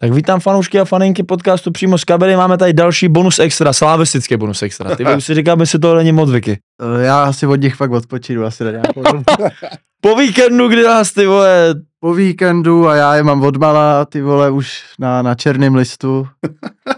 Tak vítám fanoušky a faninky podcastu přímo z kabely. Máme tady další bonus extra, slavistický bonus extra. Ty už si říkám, jestli to není moc Vicky. Eh, Já si od nich fakt odpočinu asi na nějakou. Po víkendu, kdy nás ty vole, po víkendu a já je mám odmala, ty vole, už na, na černém listu.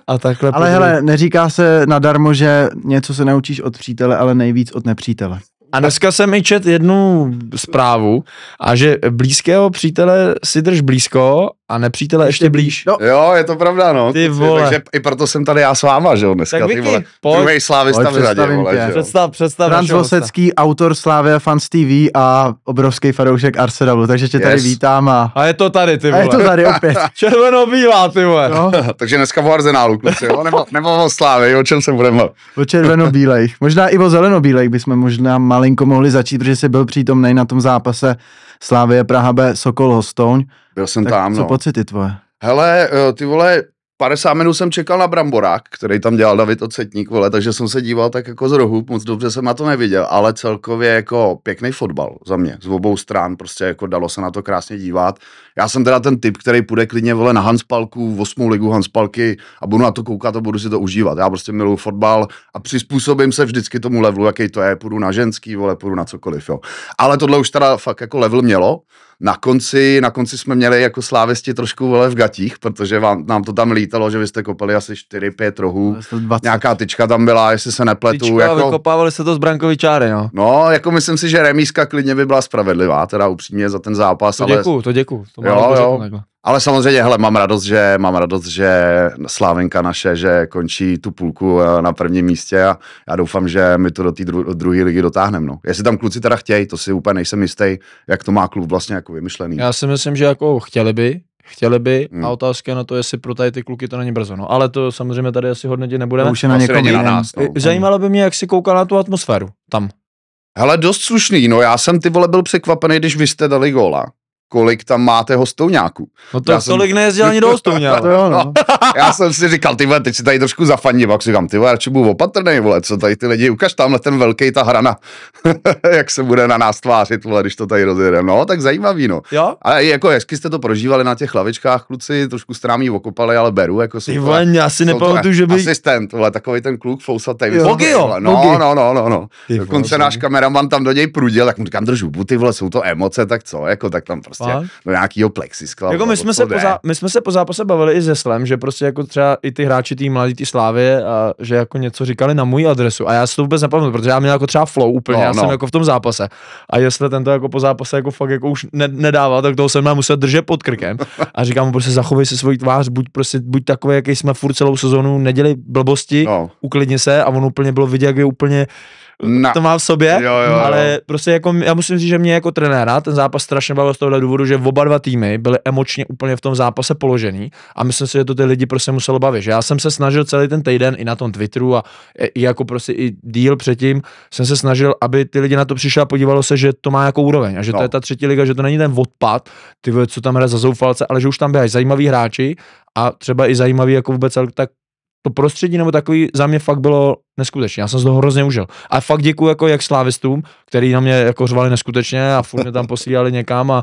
a takhle. Ale hele, neříká se nadarmo, že něco se naučíš od přítele, ale nejvíc od nepřítele. A dneska jsem i čet jednu zprávu a že blízkého přítele si drž blízko a nepřítele ještě blíž. No, Jo, je to pravda, no. Ty vole. Takže i proto jsem tady já s váma, že jo, dneska, Tak ty vole. pojď. Druhej slávista v řadě, vole, tě. že jo. Představ, představ. Franz. Vosecký, autor Slávia Fans TV a obrovský fanoušek Arsenalu, takže tě tady Yes. vítám a, A je to tady, ty a je vole. to tady opět. Červeno-bílá, ty vole. No, Takže dneska o Arsenálu, kluci, jo, nebo, nebo o Slávě, o čem se budeme. o červeno-bílejch. Možná i o zeleno-bílejch bychom možná malinko mohli začít, protože jsi byl přítomný na tom zápase Slávie Praha B Sokol Hostouň. Byl jsem Tak tam, co no. pocity tvoje? Hele, eh, ty vole, 50 minut jsem čekal na Bramborák, který tam dělal David Ocetník, vole, takže jsem se díval tak jako z rohu, moc dobře jsem na to neviděl, ale celkově jako pěkný fotbal za mě, z obou stran, prostě jako dalo se na to krásně dívat. Já jsem teda ten typ, který půjde klidně vole na Hanspalku, v osmou ligu Hanspalky a budu na to koukat a budu si to užívat. Já prostě miluji fotbal a přizpůsobím se vždycky tomu levelu, jaký to je, půjdu na ženský, vole, půjdu na cokoliv, jo. Ale tohle už teda fakt jako level mělo, na konci, na konci jsme měli jako slávisti trošku vole v gatích, protože vám, nám to tam lítalo, že vy jste kopali asi 4-5 rohů. 20. Nějaká tyčka tam byla, jestli se nepletu. Tyčka, jako, vykopávali se to z brankový čáry, no. no, jako myslím si, že remíska klidně by byla spravedlivá, teda upřímně za ten zápas, To ale, děkuju, to děkuju. To Jo, jo. řeknu takhle. ale samozřejmě, hele, mám radost, že mám radost, že Slávenka naše, že končí tu půlku eh, na prvním místě a já doufám, že my to do té dru- druhé ligy dotáhneme. No. Jestli tam kluci teda chtějí, to si úplně nejsem jistý, jak to má klub vlastně jako vymyšlený. Já si myslím, že jako chtěli by, chtěli by Hmm. a otázka je na to, jestli pro tady ty kluky to není brzo. No. Ale to samozřejmě tady asi hodnotit nebudeme. To už je na někom na nás, no. Zajímalo by mě, jak si koukal na tu atmosféru tam. Hele, dost slušný, no já jsem ty vole byl překvapený, když vy jste dali góla. Kolik tam máte hostouňáků. No to Já jsem- tolik nejezdil ani do ale. jo, no. Já jsem si říkal, ty vole, teď si tady trošku zafandím, pak si říkám, ty vole, radši budu opatrný, vole, co tady ty lidi, ukaž tamhle ten velký, ta hrana, jak se bude na nás tvářit, vole, když to tady rozjede. No, tak zajímavý, no. Jo? I jako hezky jste to prožívali na těch lavičkách, kluci, trošku jste nám ji okopali, ale beru, jako jsou Ty vole, já si nepamatuju, že by... Asistent, vole, takový ten kluk fousatej. Jo. Bogi, jo, No, Bogi. no, no, no, no. Ty Dokonce vole, náš kameraman tam do něj prudil, tak mu říkám, držu buty, vole, jsou to emoce, tak co, jako tak tam prostě Fakt? do nějakého plexiskla. Jako my jsme, se jde. po zá, my jsme se po zápase bavili i se Slem, že prostě jako třeba i ty hráči tý mladý, ty Slávě, a že jako něco říkali na můj adresu a já si to vůbec nepamatuju, protože já měl jako třeba flow úplně, No, já jsem no. jako v tom zápase a jestli tento jako po zápase jako fakt jako už ne, nedával, tak toho jsem měl muset držet pod krkem a říkám mu prostě zachovej si svoji tvář, buď prostě buď takový, jaký jsme furt celou sezonu, nedělej blbosti, No. uklidni se a on úplně bylo vidět, jak je úplně Na, to má v sobě, Jo, jo, jo. ale prostě jako, já musím říct, že mě jako trenéra ten zápas strašně bavil z tohohle důvodu, že oba dva týmy byly emočně úplně v tom zápase položený a myslím si, že to ty lidi prostě muselo bavit. Že já jsem se snažil celý ten týden i na tom Twitteru a i jako prostě i díl předtím jsem se snažil, aby ty lidi na to přišli a podívalo se, že to má jako úroveň a že to No. je ta třetí liga, že to není ten odpad, ty co tam hraje za zoufalce, ale že už tam běhají zajímaví hráči a třeba i zajímavý jako vůbec tak to prostředí nebo takový za mě fakt bylo neskutečné. Já jsem z toho hrozně užil. A fakt děkuji jako jak slávistům, který na mě jako řvali neskutečně a furt mě tam posílali někam a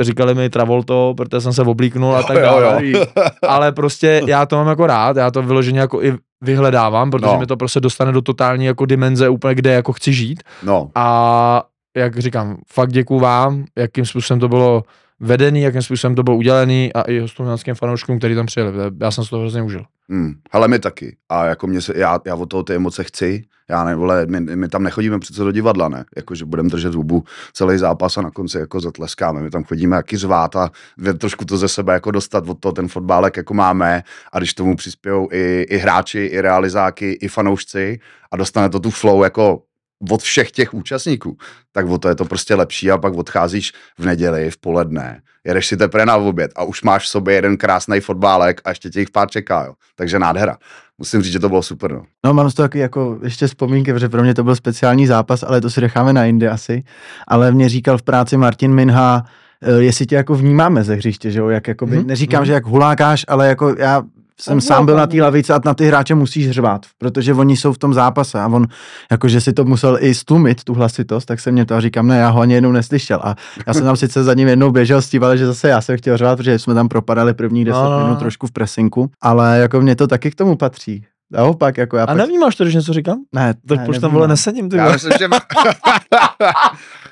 říkali mi Travolto, protože jsem se oblíknul a tak Jo, dále. jo. Ale prostě já to mám jako rád, já to vyloženě jako i vyhledávám, protože No. mi to prostě dostane do totální jako dimenze úplně, kde jako chci žít. no. A jak říkám, fakt děkuju vám, jakým způsobem to bylo vedený, jakým způsobem to bylo udělaný a i hostovňanským fanouškům, který tam přijeli. Já jsem si to hrozně užil. Hmm. Hele, my taky. A jako mě se, já, já od toho ty emoce chci. Já ne, vole, my, my, tam nechodíme přece do divadla, ne? Jako, že budeme držet zubu celý zápas a na konci jako zatleskáme. My tam chodíme jaký řvát a trošku to ze sebe jako dostat od toho ten fotbálek jako máme a když tomu přispějou i, i hráči, i realizáky, i fanoušci a dostane to tu flow jako od všech těch účastníků, tak o to je to prostě lepší a pak odcházíš v neděli, v poledne, jedeš si teprve na oběd a už máš v sobě jeden krásný fotbálek a ještě tě jich pár čeká, jo. Takže nádhera. Musím říct, že to bylo super, no. No mám z toho taky jako ještě vzpomínky, protože pro mě to byl speciální zápas, ale to si necháme na jindy asi. Ale mě říkal v práci Martin Minha, eh, jestli tě jako vnímáme ze hřiště, že jo, jak jakoby, Mhm, mm-hmm. neříkám, mhm. že jak hulákáš, ale jako já jsem sám byl na té lavici a na ty hráče musíš řvát, protože oni jsou v tom zápase a on, jakože si to musel i stlumit, tu hlasitost, tak jsem mě to a říkám, ne, já ho ani jednou neslyšel. A já jsem tam sice za ním jednou běžel s tím, ale že zase já jsem chtěl řvát, protože jsme tam propadali první 10 No, no, no. minut trošku v presinku, ale jako mě to taky k tomu patří. Naopak, jako já A pak, nevnímáš to, když něco říkám? ne, Tak ne, proč tam vole nesedím, ty Já myslím, že...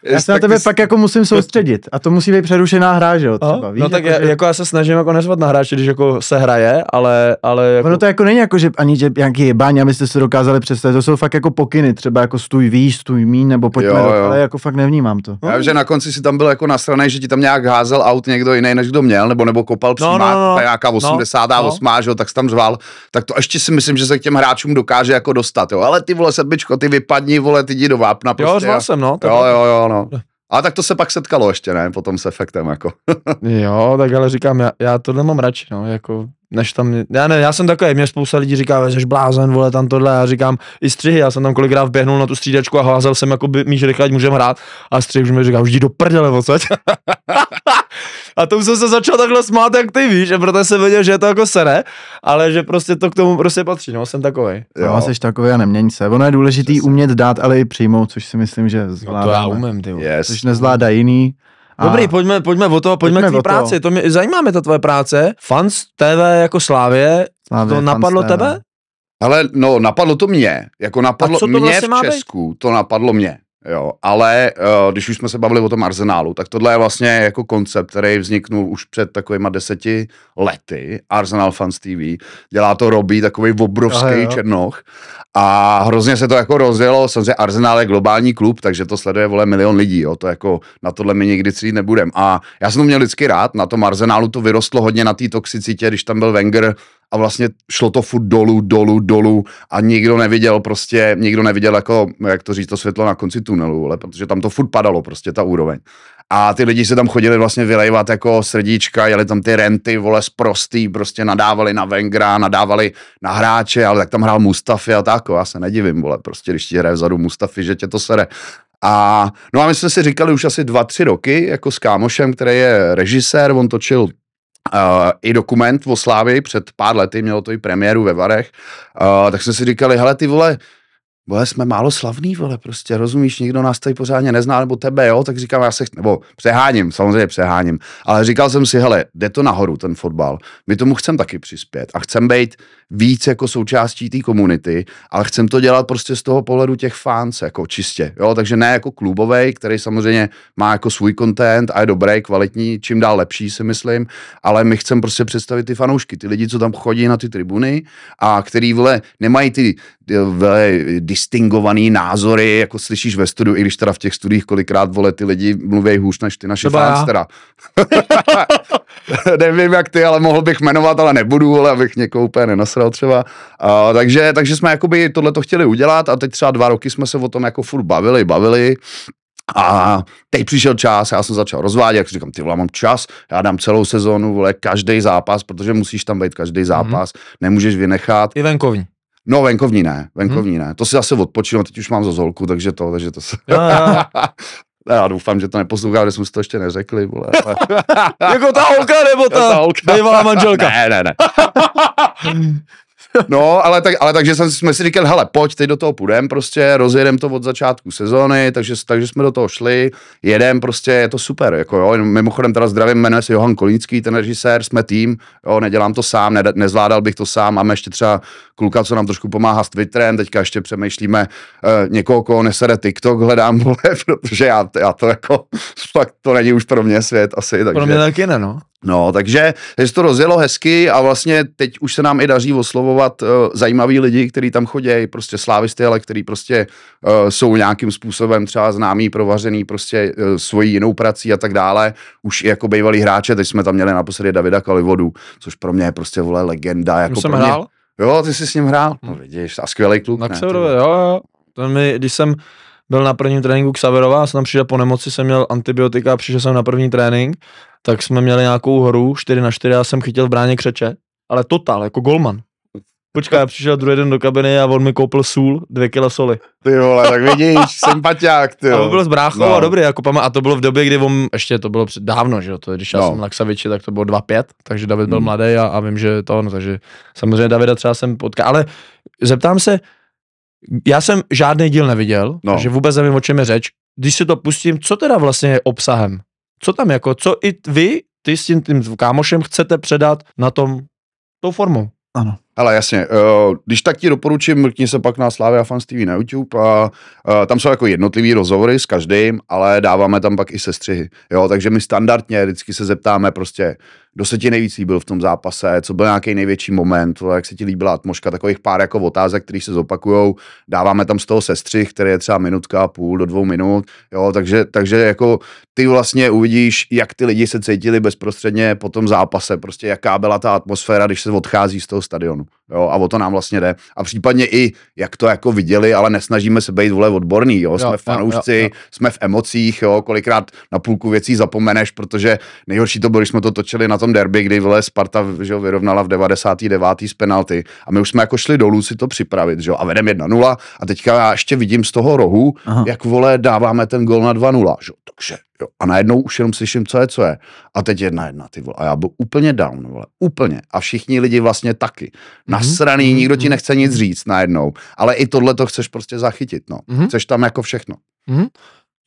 Já se na tebe pak jako musím soustředit a to musí být přerušená hra, že jo, třeba, Aha, víš, no tak jako, já, že- jako já se snažím jako nezvat na hráče, když jako se hraje, ale, ale jako, Ono to jako není jako, že ani že nějaký jebání, abyste se dokázali představit, to jsou fakt jako pokyny, třeba jako stůj výš, stůj míň, nebo pojďme, Jo, do, jo. ale jako fakt nevnímám to. Já vím, že na konci si tam byl jako nasranej, že ti tam nějak házel aut někdo jiný, než kdo měl, nebo nebo kopal přímá, no, no. ta nějaká 88, no, že jo, tak jsi tam řval, tak to ještě si myslím, že se k těm hráčům dokáže jako dostat, jo. Ale ty vole sedmičko, ty vypadni, vole, ty jdi do vápna. jo, prostě, řval jsem, no. tak- Jo, jo, no. Ale tak to se pak setkalo ještě, ne, potom s efektem, jako. Jo, tak ale říkám, já, já tohle mám radši, no, jako, než tam, já ne, já jsem takový, mě spousta lidí říká, že jsi blázen, vole, tam tohle, já říkám, i střihy, já jsem tam kolikrát vběhnul na tu střídačku a házel jsem, jako by míš rychle, můžeme hrát, a střih už mi říká, už jdi do prdele, odsaď. a to už jsem se začal takhle smát, jak ty víš, a protože jsem věděl, že je to jako sere, ale že prostě to k tomu prostě patří, no, jsem takovej. Jo, jsi takový a neměň se. Ono je důležitý Přesně. umět dát, ale i přijmout, což si myslím, že No to já umím, ty. Yes. což nezvládá jiný. A Dobrý, pojďme, pojďme o to, pojďme, Pojďme k o té práci, to mě, zajímá mě ta tvoje práce. Fans TV jako Slávě, Slávě, to napadlo TV. tebe? Ale no, napadlo to mě, jako napadlo mě vlastně v být? Česku, to napadlo mě. Jo, ale uh, když už jsme se bavili o tom arzenálu, tak tohle je vlastně jako koncept, který vzniknul už před takovýma deseti lety. Arsenal Fans TV. Dělá to Robí, takový obrovský Aha, černoch. A hrozně se to jako rozjelo. Samozřejmě Arsenal je globální klub, takže to sleduje vole milion lidí. Jo. To jako na tohle my nikdy cít nebudem. A já jsem to měl vždycky rád. Na tom Arsenálu to vyrostlo hodně na té toxicitě, když tam byl Wenger a vlastně šlo to furt dolů, dolů, dolů a nikdo neviděl prostě, nikdo neviděl jako, jak to říct, to světlo na konci tunelu, ale protože tam to furt padalo prostě ta úroveň. A ty lidi se tam chodili vlastně vylejvat jako srdíčka, jeli tam ty renty, vole, sprostý, prostě nadávali na Vengra, nadávali na hráče, ale tak tam hrál Mustafi a tak, já se nedivím, vole, prostě když ti hraje vzadu Mustafi, že tě to sere. A no a my jsme si říkali už asi dva, tři roky, jako s kámošem, který je režisér, on točil uh, i dokument o Slávii před pár lety, mělo to i premiéru ve Varech, uh, tak jsme si říkali, hele ty vole, vole, jsme málo slavný, vole, prostě, rozumíš, nikdo nás tady pořádně nezná, nebo tebe, jo, tak říkám, já se, nebo přeháním, samozřejmě přeháním, ale říkal jsem si, hele, jde to nahoru, ten fotbal, my tomu chcem taky přispět a chcem být víc jako součástí té komunity, ale chcem to dělat prostě z toho pohledu těch fans, jako čistě, jo, takže ne jako klubovej, který samozřejmě má jako svůj content a je dobrý, kvalitní, čím dál lepší si myslím, ale my chcem prostě představit ty fanoušky, ty lidi, co tam chodí na ty tribuny a který, vole, nemají ty ty, vole, distingovaný názory, jako slyšíš ve studiu, i když teda v těch studiích kolikrát, vole, ty lidi mluví hůř než ty Třeba fans teda. Nevím jak ty, ale mohl bych jmenovat, ale nebudu, ale abych někoho úplně nenasral třeba. Uh, takže, takže jsme jakoby tohle to chtěli udělat a teď třeba dva roky jsme se o tom jako furt bavili, bavili. A teď přišel čas, já jsem začal rozvádět, jak říkám, ty vole, mám čas, já dám celou sezónu, vole, každý zápas, protože musíš tam být každý zápas, nemůžeš vynechat. I venkovní. No, venkovní ne, venkovní ne. To si zase odpočinu, teď už mám zozolku, takže to, takže to se... Jo, jo. Já doufám, že to neposlouchá, že jsme si to ještě neřekli, vole. Ale... jako ta holka nebo ta, Ta holka. bývalá manželka. Ne, ne, ne. No, ale, tak, ale takže jsem, jsme si říkali, hele, pojď, teď do toho půjdem, prostě rozjedem to od začátku sezóny, takže, takže jsme do toho šli, jedem, prostě je to super, jako jo, mimochodem teda zdravím, jmenuje se Johan Kolínský, ten režisér, jsme tým, jo, nedělám to sám, ne, nezvládal bych to sám, máme ještě třeba kluka, co nám trošku pomáhá s Twitterem, teďka ještě přemýšlíme uh, někoho, koho nesede TikTok, hledám, vole, protože já, já to jako, fakt to není už pro mě svět asi, takže... Pro mě taky ne, no. No, takže, takže se to rozjelo hezky a vlastně teď už se nám i daří oslovovat uh, zajímaví lidi, kteří tam chodí, prostě slávisty, ale který prostě uh, jsou nějakým způsobem třeba známý, provařený prostě uh, svojí jinou prací a tak dále. Už i jako bývalí hráče, teď jsme tam měli naposledy Davida Kalivodu, což pro mě je prostě vole legenda. Jako jsem pro mě, hrál, Jo, ty jsi s ním hrál. No vidíš, a skvělý kluk. na ne, vole. jo, jo. To mi, když jsem byl na prvním tréninku Ksaverova, jsem tam přišel po nemoci, jsem měl antibiotika, přišel jsem na první trénink, tak jsme měli nějakou hru 4 na 4 já jsem chytil v bráně křeče, ale totál, jako golman. Počkej, já přišel druhý den do kabiny a on mi koupil sůl, dvě kila soli. Ty vole, tak vidíš, sympatiák, ty A jo. on byl s bráchou No. a dobrý, jako pama, a to bylo v době, kdy on, ještě to bylo před, dávno, že jo, to, když já No. jsem na Ksaviči, tak to bylo 2-5, takže David byl Hmm. mladý a, a, vím, že to ono, takže samozřejmě Davida třeba jsem potkal, ale zeptám se, já jsem žádný díl neviděl, No. takže vůbec nevím, o čem je řeč, když si to pustím, co teda vlastně je obsahem? Co tam jako, co i vy, ty s tím, tím kámošem chcete předat na tom, tou formou? Ano. Hele, jasně, uh, když tak ti doporučím, mrkni se pak na Slávia Fans TV na YouTube a uh, tam jsou jako jednotlivý rozhovory s každým, ale dáváme tam pak i sestřihy, jo, takže my standardně vždycky se zeptáme prostě, kdo se ti nejvíc líbil v tom zápase, co byl nějaký největší moment, jak se ti líbila atmosféra, takových pár jako otázek, které se zopakujou, dáváme tam z toho sestřih, který je třeba minutka a půl do dvou minut, jo, takže, takže jako ty vlastně uvidíš, jak ty lidi se cítili bezprostředně po tom zápase, prostě jaká byla ta atmosféra, když se odchází z toho stadionu. Jo, a o to nám vlastně jde. A případně i, jak to jako viděli, ale nesnažíme se být vole odborný, jo. Jsme Jo, jo, fanoušci, jo, jo. jsme v emocích, jo, kolikrát na půlku věcí zapomeneš, protože nejhorší to bylo, když jsme to točili na tom derby, kdy vole Sparta že jo, vyrovnala v 99. z penalty a my už jsme jako šli dolů si to připravit, že jo, a vedem 1-0 a teďka já ještě vidím z toho rohu, Aha. jak vole dáváme ten gol na 2-0, že jo, takže jo. A najednou už jenom slyším, co je, co je. A teď jedna jedna, ty vole. A já byl úplně down, vole. Úplně. A všichni lidi vlastně taky. Nasraný, mhm, nikdo ti mhm. nechce nic říct najednou. Ale i tohle to chceš prostě zachytit, no. Mhm. Chceš tam jako všechno. Mhm.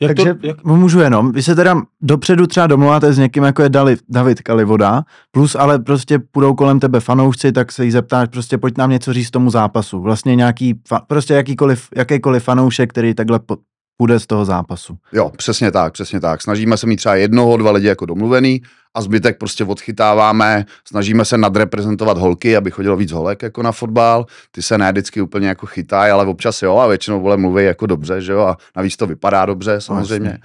Jak Takže to, jak, můžu jenom, vy se teda dopředu třeba domluváte s někým, jako je Dali, David Kalivoda, plus ale prostě půjdou kolem tebe fanoušci, tak se jí zeptáš, prostě pojď nám něco říct tomu zápasu. Vlastně nějaký, fa- prostě jakýkoliv, jakýkoliv fanoušek, který takhle po, půjde z toho zápasu. Jo, přesně tak, přesně tak. Snažíme se mít třeba jednoho, dva lidi jako domluvený a zbytek prostě odchytáváme, snažíme se nadreprezentovat holky, aby chodilo víc holek jako na fotbal. Ty se ne vždycky úplně jako chytají, ale občas jo a většinou vole mluví jako dobře, že jo, a navíc to vypadá dobře samozřejmě.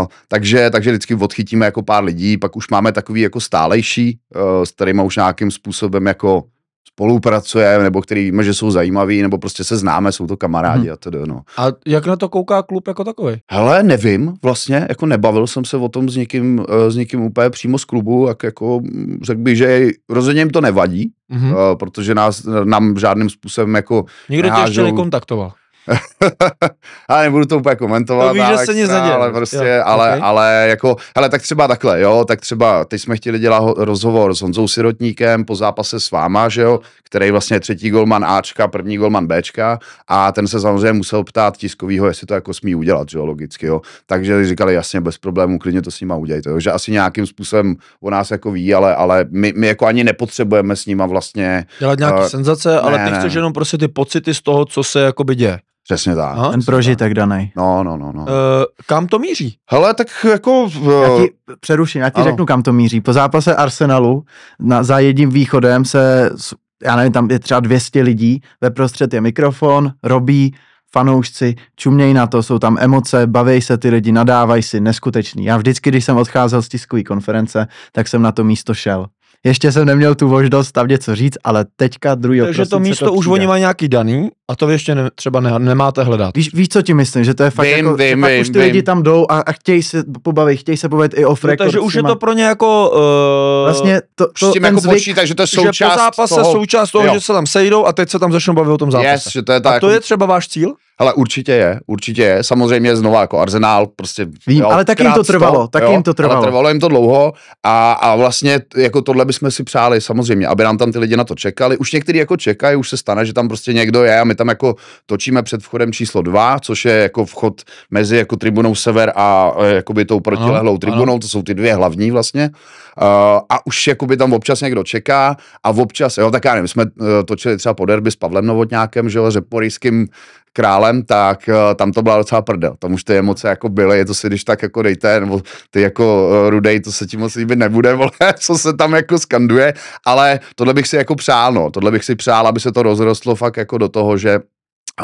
Uh, takže, takže vždycky odchytíme jako pár lidí, pak už máme takový jako stálejší, uh, s kterými už nějakým způsobem jako spolupracujeme, nebo který víme, že jsou zajímaví, nebo prostě se známe, jsou to kamarádi a tedy, no. a jak na to kouká klub jako takový? Hele, nevím, vlastně, jako nebavil jsem se o tom s někým, eh, s někým úplně přímo z klubu, jak jako mm, řekl bych, že rozhodně jim to nevadí, hmm. protože nás, nám žádným způsobem jako, Nikdo tě ještě nehážou- nekontaktoval. ale nebudu to úplně komentovat, To víš, že ale, se nic neděje. ale prostě, Jo, ale, ok. ale jako, hele, tak třeba takhle, jo, tak třeba, teď jsme chtěli dělat ho- rozhovor s Honzou Sirotníkem po zápase s váma, že jo, který vlastně je třetí golman Ačka, první golman Bčka a ten se samozřejmě musel ptát tiskovýho, jestli to jako smí udělat, že jo, logicky, jo. Takže říkali jasně, bez problémů, klidně to s nima udělejte, jo. že asi nějakým způsobem o nás jako ví, ale, ale my, my jako ani nepotřebujeme s nima vlastně, Dělat nějaký Eh, senzace, ale ne, ty ne. chceš jenom prostě ty pocity z toho, co se jakoby děje. Přesně tak. Aha. Ten prožitek danej. No, no, no, no. Uh, kam to míří? Hele, tak jako... Já ti přeruším, já ti ano. řeknu, kam to míří. Po zápase Arsenalu na, za jedním východem se, já nevím, tam je třeba 200 lidí, ve prostřed je mikrofon, robí, fanoušci, čumějí na to, jsou tam emoce, baví se ty lidi, nadávají si, neskutečný. Já vždycky, když jsem odcházel z tiskové konference, tak jsem na to místo šel. Ještě jsem neměl tu možnost tam něco říct, ale teďka druhý Takže to místo už oni mají nějaký daný a to vy ještě ne, třeba ne, nemáte hledat. Víš, víš, co ti myslím, že to je fakt Vím, jako, že vím, pak vím, už ty vím. lidi tam jdou a, a chtějí se pobavit, chtějí se pobavit i off No, record. takže už je to pro ně jako... Uh, Vlastně to, to, s tím ten jako zvyk, počítají, že to je že po součást zápase toho, součást toho, Jo. že se tam sejdou a teď se tam začnou bavit o tom zápase. Yes, že to je tak. a to je třeba váš cíl? Ale určitě je, určitě je. Samozřejmě znova jako Arsenal, prostě. Vím, ale taky jim to krát sto, trvalo, taky jim to trvalo. Ale trvalo jim to dlouho a, a vlastně jako tohle bychom si přáli samozřejmě, aby nám tam ty lidi na to čekali. Už někteří jako čekají, už se stane, že tam prostě někdo je a my tam jako točíme před vchodem číslo dva, což je jako vchod mezi jako tribunou sever a e, jakoby tou protilehlou Ano, tribunou, to jsou ty dvě hlavní vlastně. Uh, a už jakoby tam občas někdo čeká a občas, jo, tak já nevím, jsme uh, točili třeba po derby s Pavlem Novotňákem, že jo, řeporyským králem, tak uh, tam to byla docela prdel. Tam už ty emoce jako byly, to si když tak jako dejte, nebo ty jako uh, rudej, to se ti moc líbit nebude, vole, co se tam jako skanduje, ale tohle bych si jako přál, no, tohle bych si přál, aby se to rozrostlo fakt jako do toho, že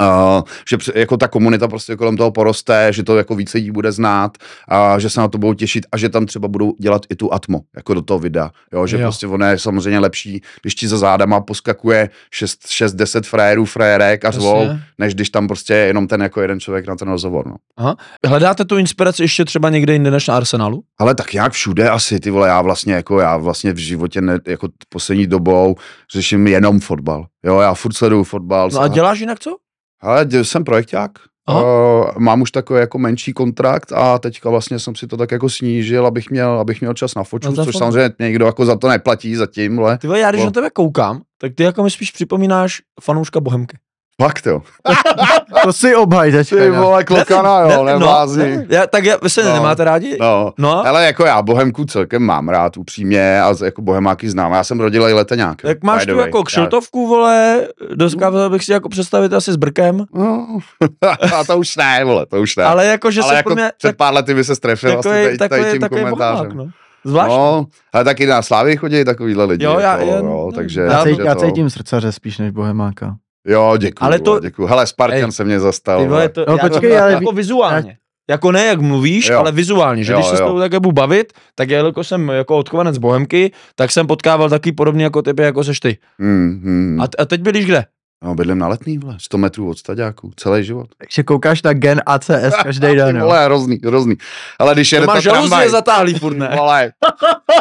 Uh, že jako ta komunita prostě kolem toho poroste, že to jako víc lidí bude znát, a že se na to budou těšit a že tam třeba budou dělat i tu atmo, jako do toho videa, jo, že Jo. prostě ono je samozřejmě lepší, když ti za zádama poskakuje 6-10 frérů, frérek a Jasně. než když tam prostě je jenom ten jako jeden člověk na ten rozhovor, no. Aha. Hledáte tu inspiraci ještě třeba někde jinde než na Arsenalu? Ale tak nějak všude asi, ty vole, já vlastně jako, já vlastně v životě ne, jako poslední dobou řeším jenom fotbal, jo, já furt sleduju fotbal. No a děláš jinak co? Ale jsem projekták. Aha. Uh, mám už takový jako menší kontrakt a teďka vlastně jsem si to tak jako snížil, abych měl, abych měl čas na foču, No což fot- samozřejmě někdo jako za to neplatí zatím, ale Ty vole, já když No. na tebe koukám, tak ty jako mi spíš připomínáš fanouška Bohemky. Fakt jo. To si obhaj teďka. Ty nějak. vole, klokana, jo, neblázni. no, já, tak já, vy se No. nemáte rádi? No. No, Ale jako já Bohemku celkem mám rád upřímně a jako Bohemáky znám. Já jsem rodilej leteňák. tak máš tu jako kšiltovku, vole, dokázal bych si jako představit asi s brkem, no. a to už ne, vole, to už ne. ale jako, že ale se jako mě, před tak, pár lety by se strefil takový, asi tady, tady takový, tím takový komentářem. bohemák, no. Zvláštní. No, ale taky na Slávy chodí takovýhle lidi. Jo, já- jako, já- jo, takže, Já, Já cítím, já to- cítím srdcaře spíš než Bohemáka. Jo, děkuji. Ale to- děkuji. Hele, Spartan Ej, se mě zastal. Ty vole, to, No, já, počkej, ale jako vizuálně. Jako ne jak mluvíš, Jo. ale vizuálně, že Jo, když se s jo. tebou také budu bavit, tak jelikož jsem jako odchovanec z Bohemky, tak jsem potkával taky podobný jako tebe, jako seš ty. Hmm, hmm. A, a teď bydlíš kde? No, bydlím na letný, vole, 100 metrů od staďáku, celý život. Takže koukáš na gen ACS každý den, jo. Vole, hrozný, hrozný. Ale když To jede ta tramvaj, žaluzie zatáhlý furt, ne? vole,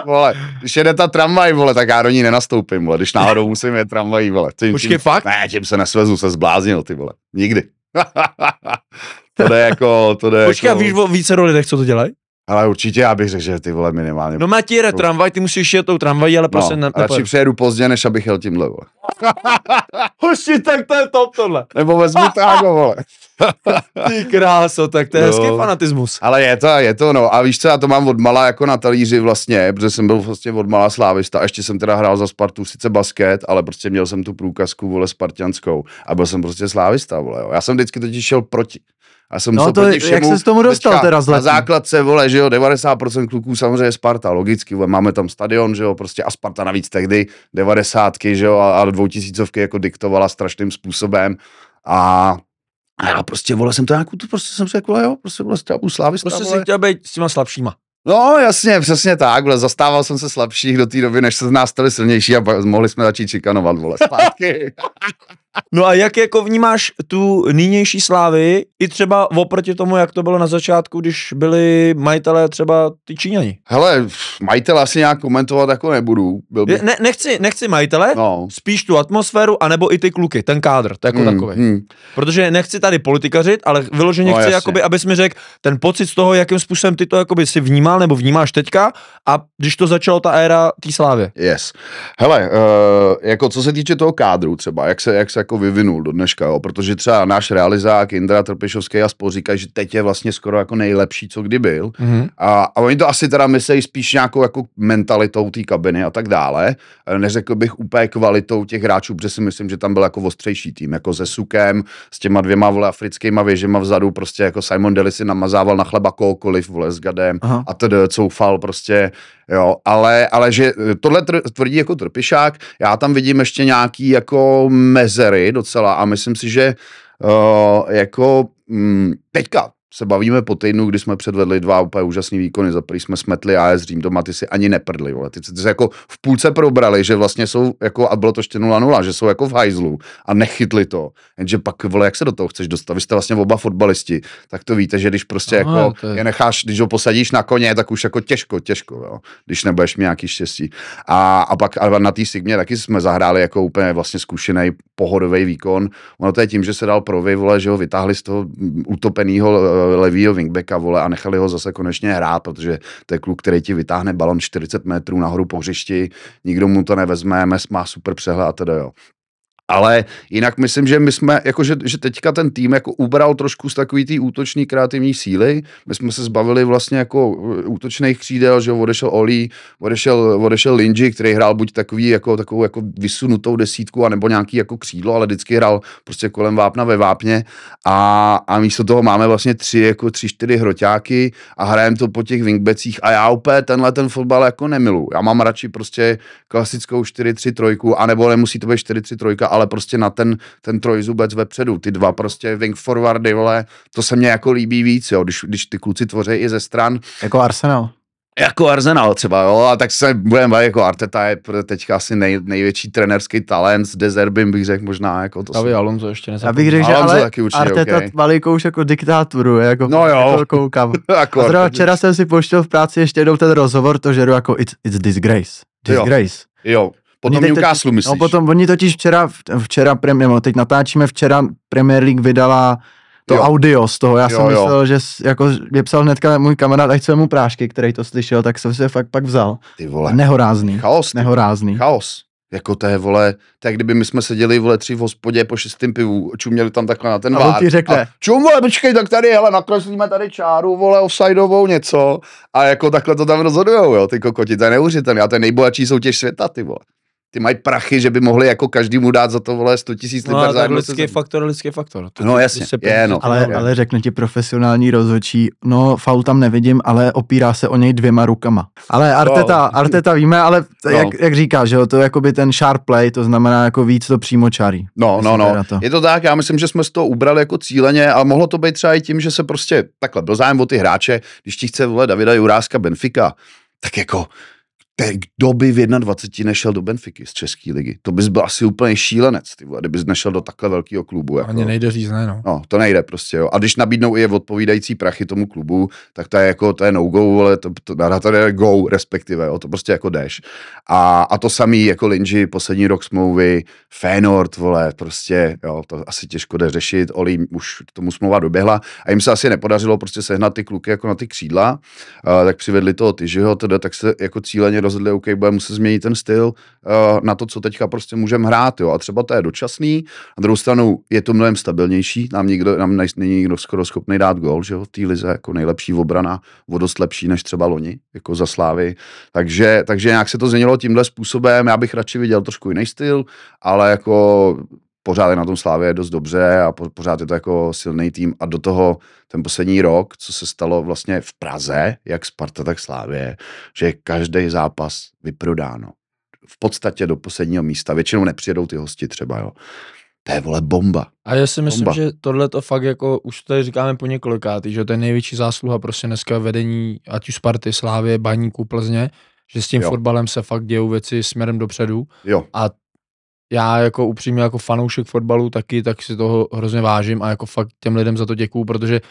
vole, když jede ta tramvaj, vole, tak já do ní nenastoupím, vole, když náhodou musím jet tramvají, vole. Tím, Počkej, fakt? Ne, tím se nesvezu, se zbláznil, ty vole, nikdy. to jde jako, to jde Počkej, a jako, víš o více lidech, co to dělají? Ale určitě já bych řekl, že ty vole minimálně. No má ti jede tramvaj, ty musíš jet tou tramvají, ale prostě no, ne, radši přijedu pozdě, než abych jel tímhle, vole. Hoši, tak to je top tohle. Nebo vezmu tágo, vole. Ty kráso, tak to je No. hezký fanatismus. Ale je to, je to, no. A víš co, já to mám od mala jako na talíři vlastně, protože jsem byl vlastně od mala slávista. Ještě jsem teda hrál za Spartu, sice basket, ale prostě měl jsem tu průkazku, vole, spartianskou. A byl jsem prostě slávista, vole, jo. Já jsem vždycky totiž šel proti. Já jsem No to, proti jak všemu, se s tomu dostal teďka teda z Na základce, vole, že jo, 90% kluků samozřejmě je Sparta, logicky, vole, máme tam stadion, že jo, prostě a Sparta navíc tehdy 90, že jo, a, a dvoutisícovky jako diktovala strašným způsobem. A a já prostě, vole, jsem to nějakou, to prostě jsem řekl, vole, jo, prostě, vole, budu slávista, Prostě vole. si chtěl být s těma slabšíma. No, jasně, přesně tak, vole, zastával jsem se slabších do té doby, než se z nás stali silnější a pak mohli jsme začít šikanovat, vole, zpátky. No a jak jako vnímáš tu nynější slávy, i třeba oproti tomu, jak to bylo na začátku, když byli majitelé třeba ty Číňani? Hele, pff, majitel asi nějak komentovat jako nebudu, byl bych, Ne, nechci, nechci majitele, no. spíš tu atmosféru, anebo i ty kluky, ten kádr, to jako Hmm, takový. hmm. Protože nechci tady politikařit, ale vyloženě No, chci, jasně. jakoby, abys mi řekl ten pocit z toho, jakým způsobem ty to jakoby si vnímal nebo vnímáš teďka a když to začalo ta éra té slávy. Yes. Hele, uh, jako co se týče toho kádru třeba, jak se, jak se jako vyvinul do dneška, jo, protože třeba náš realizák Indra Trpišovský a spol říkají, že teď je vlastně skoro jako nejlepší, co kdy byl. Mhm. A, a oni to asi teda myslí spíš nějakou jako mentalitou té kabiny a tak dále. Neřekl bych úplně kvalitou těch hráčů, protože si myslím, že tam byl jako ostřejší tým, jako se Sukem, s těma dvěma vole africkýma věžema vzadu, prostě jako Simon Deli si namazával na chleba kohokoliv, vole s Gadem Aha. a tedy coufal prostě, jo, ale, ale že tohle tvrdí jako trpišák, já tam vidím ještě nějaký jako mezery docela a myslím si, že uh, jako mm, teďka se bavíme po týdnu, kdy jsme předvedli dva úplně úžasný výkony. Za prvý jsme smetli AS Řím doma, ty si ani neprdli, vole. Ty, ty se jako v půlce probrali, že vlastně jsou jako, a bylo to ještě 0-0, že jsou jako v hajzlu a nechytli to. Jenže pak, vole, jak se do toho chceš dostat? Vy jste vlastně oba fotbalisti, tak to víte, že když prostě Aha, jako je- je necháš, když ho posadíš na koně, tak už jako těžko, těžko, jo, když nebudeš mít nějaký štěstí. A, a pak a na té Sigmě taky jsme zahráli jako úplně vlastně zkušený pohodový výkon. Ono to je tím, že se dal provy, vole, že ho vytáhli z toho utopeného levýho wingbacka, vole, a nechali ho zase konečně hrát, protože to je kluk, který ti vytáhne balon 40 metrů nahoru po hřišti, nikdo mu to nevezme, mes má super přehled a teda jo. Ale jinak myslím, že my jsme, jako že, že teďka ten tým jako ubral trošku z takový té útoční kreativní síly. My jsme se zbavili vlastně jako uh, útočných křídel, že odešel Oli, odešel, odešel Linji, který hrál buď takový, jako, takovou jako vysunutou desítku, anebo nějaký jako křídlo, ale vždycky hrál prostě kolem vápna ve vápně a, a místo toho máme vlastně tři, jako tři, čtyři hroťáky a hrajeme to po těch wingbacích a já úplně tenhle ten fotbal jako nemilu. Já mám radši prostě klasickou 4-3-3, anebo nemusí to být 4-3-3, ale prostě na ten, ten trojzubec vepředu, ty dva prostě wing forwardy, vole, to se mně jako líbí víc, jo, když, když ty kluci tvoří i ze stran, Jako Arsenal. jako Arsenal třeba, jo, a tak se budeme bavit, jako Arteta je teďka asi nej, největší trenerský talent, s Dezerbym bych řekl možná, jako to Tavi Alonso ještě Já nezapomněl. bych řekl, že Alonso ale taky určitě, Arteta okay. už jako diktaturu, jako, No jo. jako koukám. jako A zrovna včera jsem si pouštěl v práci ještě jednou ten rozhovor, to žeru jako it's, it's disgrace. Jo. Disgrace. Jo, potom Oni Newcastle myslíš. No potom, oni totiž včera, včera, premier, no, teď natáčíme, včera Premier League vydala to Jo. jo. audio z toho, já Jo, jsem jo. myslel, že s- jako mě psal hnedka můj kamarád, ať mu prášky, který to slyšel, tak jsem si je fakt pak vzal. Ty vole, Nehorázný, chaos, ty nehorázný. chaos. Jako to je, vole, tak kdyby my jsme seděli, vole, tři v hospodě po šestým pivu, čuměli tam takhle na ten A vár. ti řekne. A čum, vole, počkej, tak tady, hele, nakreslíme tady čáru, vole, offsideovou něco. A jako takhle to tam rozhodujou, jo, ty kokoti, to je neuvěřitelné. A to je nejbohatší soutěž světa, ty vole. Ty mají prachy, že by mohli jako každému dát za to, vole, 100 tisíc No, liber za lidský sezónu. faktor, lidský faktor. To- No, jasně, se je, peníze no. Ale, ale řekne ti profesionální rozhodčí, no faul tam nevidím, ale opírá se o něj dvěma rukama. Ale Arteta, No. Arteta víme, ale No. jak, jak říká, že jo, to je jakoby ten sharp play, to znamená jako víc to přímočarý. No, no, no. teda to. Je to tak, já myslím, že jsme z toho ubrali jako cíleně, ale mohlo to být třeba i tím, že se prostě takhle byl zájem o ty hráče, když ti chce vole Davida Juráska Benfica, tak jako te, kdo by v 21 nešel do Benfiky z České ligy? To bys byl asi úplně šílenec, ty vole, kdybys nešel do takhle velkého klubu. Jako. Ani nejde říct ne, no. No, to nejde prostě, jo. A když nabídnou i odpovídající prachy tomu klubu, tak to je jako, to je no-go, ale to, to, na to je go, respektive, jo. To prostě jako jdeš. A, a to samý jako Linži, poslední rok smlouvy, Fénord, vole, prostě, jo, to asi těžko jde řešit, Oli už tomu smlouva doběhla a jim se asi nepodařilo prostě sehnat ty kluky jako na ty křídla, uh, tak přivedli toho Tyžiho, teda, tak se jako cíleně rozhodli, OK, budeme muset změnit ten styl uh, na to, co teďka prostě můžeme hrát, jo. A třeba to je dočasný, na druhou stranu je to mnohem stabilnější, nám, nikdo, nám není nikdo skoro schopný dát gol, že jo, v té lize jako nejlepší obrana, o dost lepší než třeba loni, jako za Slávy. Takže, takže nějak se to změnilo tímhle způsobem, já bych radši viděl trošku jiný styl, ale jako pořád je na tom Slávě dost dobře a po, pořád je to jako silný tým a do toho ten poslední rok, co se stalo vlastně v Praze, jak Sparta, tak Slávě, že je každý zápas vyprodáno. V podstatě do posledního místa. Většinou nepřijedou ty hosti třeba, jo. To je vole bomba. A já si myslím, Bomba. že tohle to fakt jako, už to tady říkáme po několikátý, že to je největší zásluha prostě dneska vedení, ať už Sparty, Slávě, Baníku, Plzně, že s tím Jo. jo. fotbalem se fakt dějou věci směrem dopředu Jo, a já jako upřímně jako fanoušek fotbalu taky, tak si toho hrozně vážím a jako fakt těm lidem za to děkuju, protože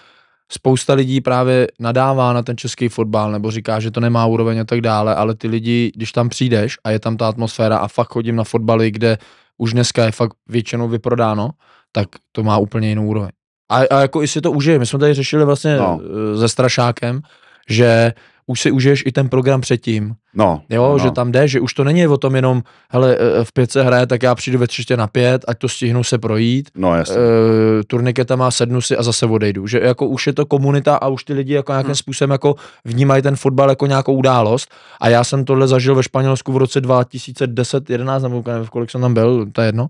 spousta lidí právě nadává na ten český fotbal nebo říká, že to nemá úroveň a tak dále, ale ty lidi, když tam přijdeš a je tam ta atmosféra a fakt chodím na fotbaly, kde už dneska je fakt většinou vyprodáno, tak to má úplně jinou úroveň. A, a jako i si to užije. My jsme tady řešili vlastně No. no. se Strašákem, že už si užiješ i ten program předtím. No. Jo, no. že tam jde, že už to není o tom jenom, hele, e, v pět se hraje, tak já přijdu ve třetí na pět, ať to stihnu se projít, No jasně. e, turniketa má sednu si a zase odejdu. Že jako už je to komunita a už ty lidi jako nějakým Hmm. způsobem jako vnímají ten fotbal jako nějakou událost. A já jsem tohle zažil ve Španělsku v roce 2010, 11, nebo nevím, v kolik jsem tam byl, to je jedno.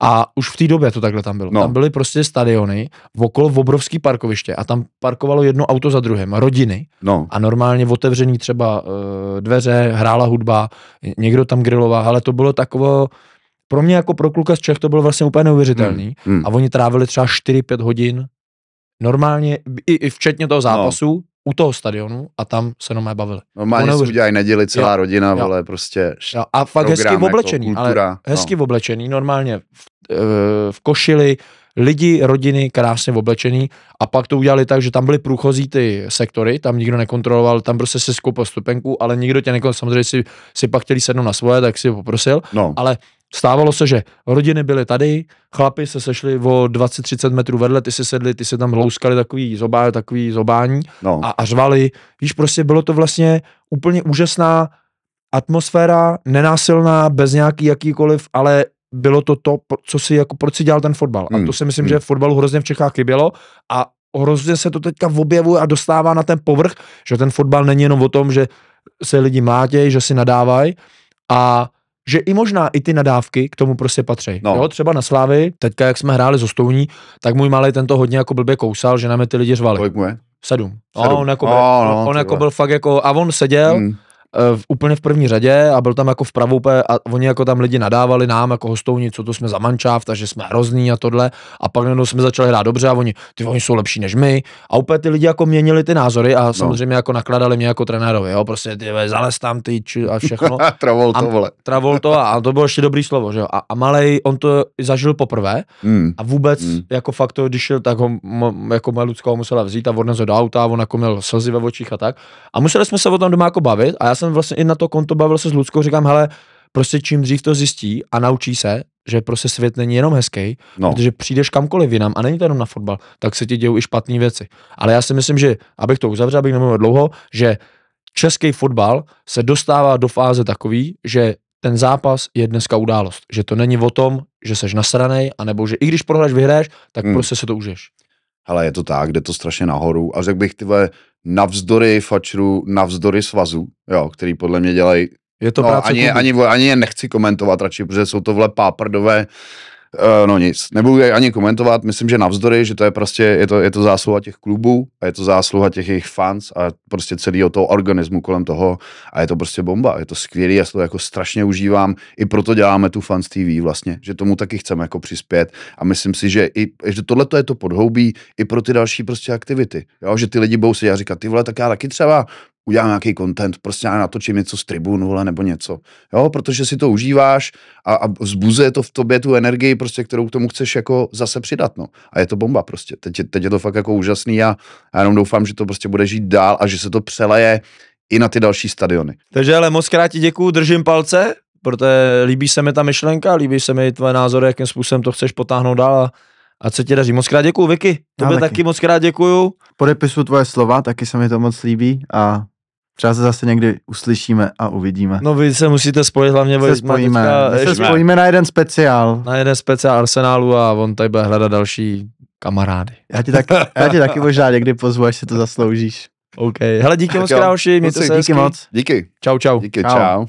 A už v té době to takhle tam bylo. No. Tam byly prostě stadiony, okolo obrovský parkoviště a tam parkovalo jedno auto za druhým, rodiny No, a normálně otevřený třeba uh, dveře, hrála hudba, někdo tam griloval, ale to bylo takové, pro mě jako pro kluka z Čech to bylo vlastně úplně neuvěřitelný. Hmm, hmm. A oni trávili třeba 4-5 hodin normálně, i, i včetně toho zápasu, no. u toho stadionu a tam se normálně bavili. Normálně si udělají neděli celá Jo, rodina, jo. vole, prostě Jo, a fakt hezky oblečený, jako ale kultura, hezky no. oblečený, normálně v, eh, v košili, lidi, rodiny krásně oblečený a pak to udělali tak, že tam byly průchozí ty sektory, tam nikdo nekontroloval, tam prostě si skoupil stupenku, ale nikdo tě nekontroloval, samozřejmě si, si pak chtěli sednout na svoje, tak si ho poprosil, no, ale stávalo se, že rodiny byly tady, chlapi se sešli o 20-30 metrů vedle, ty si sedli, ty si tam hlouskali takový, zobá, takový zobání no. a, a řvali. Víš, prostě bylo to vlastně úplně úžasná atmosféra, nenásilná, bez nějaký jakýkoliv, ale bylo to to, co si jako, proč si dělal ten fotbal. Hmm, A to si myslím, hmm. že v fotbalu hrozně v Čechách chybělo a hrozně se to teďka objevuje a dostává na ten povrch, že ten fotbal není jenom o tom, že se lidi mlátějí, že si nadávají a že i možná i ty nadávky k tomu prostě patří. No. Jo, třeba na Slávy, teďka jak jsme hráli s Ostouní, tak můj malý tento hodně jako blbě kousal, že na mě ty lidi řvali. Kolik mu je? Sedm. Sedm. No, on jako, No, byl, no, on jako byl fakt jako, a on seděl Hmm. Eh, v- úplně v první řadě a byl tam jako vpravo úplně a oni jako tam lidi nadávali nám jako hostouni, co to jsme za mančáv, takže jsme hrozný a tohle a pak najednou jsme začali hrát dobře a oni, ty oni jsou lepší než my a úplně ty lidi jako měnili ty názory a samozřejmě jako nakladali mě jako trenérovi, jo, prostě ty zalez tam ty či, a všechno. Travolta, A- vole. Travolto a, a to bylo ještě dobrý slovo, že jo. A, a malej, on to zažil poprvé Hmm. a vůbec Mm. mm. jako fakt to, když šel, tak ho jako moje Lucka ho musela vzít a odnes ho do auta a on jako měl slzy ve očích a tak. A museli jsme se o tom doma jako bavit a já jsem vlastně i na to konto bavil se s Luckou, říkám, hele, prostě čím dřív to zjistí a naučí se, že prostě svět není jenom hezký, No. protože přijdeš kamkoliv jinam a není to jenom na fotbal, tak se ti dějou i špatné věci. Ale já si myslím, že, abych to uzavřel, abych nemluvil dlouho, že český fotbal se dostává do fáze takový, že ten zápas je dneska událost. Že to není o tom, že seš nasranej, anebo že i když prohráš, vyhraješ, tak hmm. prostě se to užiješ. Hele, je to tak, jde to strašně nahoru a řekl bych, tyhle, navzdory fačru, navzdory svazu, jo, který podle mě dělají Je to no, práce ani, klubu. ani, ani, je nechci komentovat radši, protože jsou to vle páprdové, uh, no nic, nebudu je ani komentovat, myslím, že navzdory, že to je prostě, je to, je to zásluha těch klubů a je to zásluha těch jejich fans a prostě celého toho organismu kolem toho a je to prostě bomba, je to skvělý, já to jako strašně užívám, i proto děláme tu Fans TV vlastně, že tomu taky chceme jako přispět a myslím si, že i, že tohle je to podhoubí i pro ty další prostě aktivity, jo? že ty lidi budou si a říkat, ty vole, tak já taky třeba udělám nějaký content, prostě já natočím něco z tribunu vole, nebo něco, jo, protože si to užíváš a, a vzbuzuje to v tobě tu energii, prostě, kterou k tomu chceš jako zase přidat, no. A je to bomba prostě, teď, je- teď je to fakt jako úžasný a já jenom doufám, že to prostě bude žít dál a že se to přeleje i na ty další stadiony. Takže ale moc krát ti děkuju, držím palce, protože líbí se mi ta myšlenka, líbí se mi tvoje názory, jakým způsobem to chceš potáhnout dál a, a co ti daří. Moc krát děkuju, Vicky. Tobě taky. taky. moc krát děkuju. Podepisu tvoje slova, taky se mi to moc líbí a třeba se zase někdy uslyšíme a uvidíme. No vy se musíte spojit hlavně se spojíme, teďka se ještě spojíme na jeden speciál. na jeden speciál Arsenálu a on tady bude hledat další kamarády. Já ti, tak, já ti taky možná někdy pozvu, až si to zasloužíš. OK. Hele, díky moc jo. krát, hoši, mějte se Díky hezky. moc. Díky. Čau, čau. Díky, Čau. čau.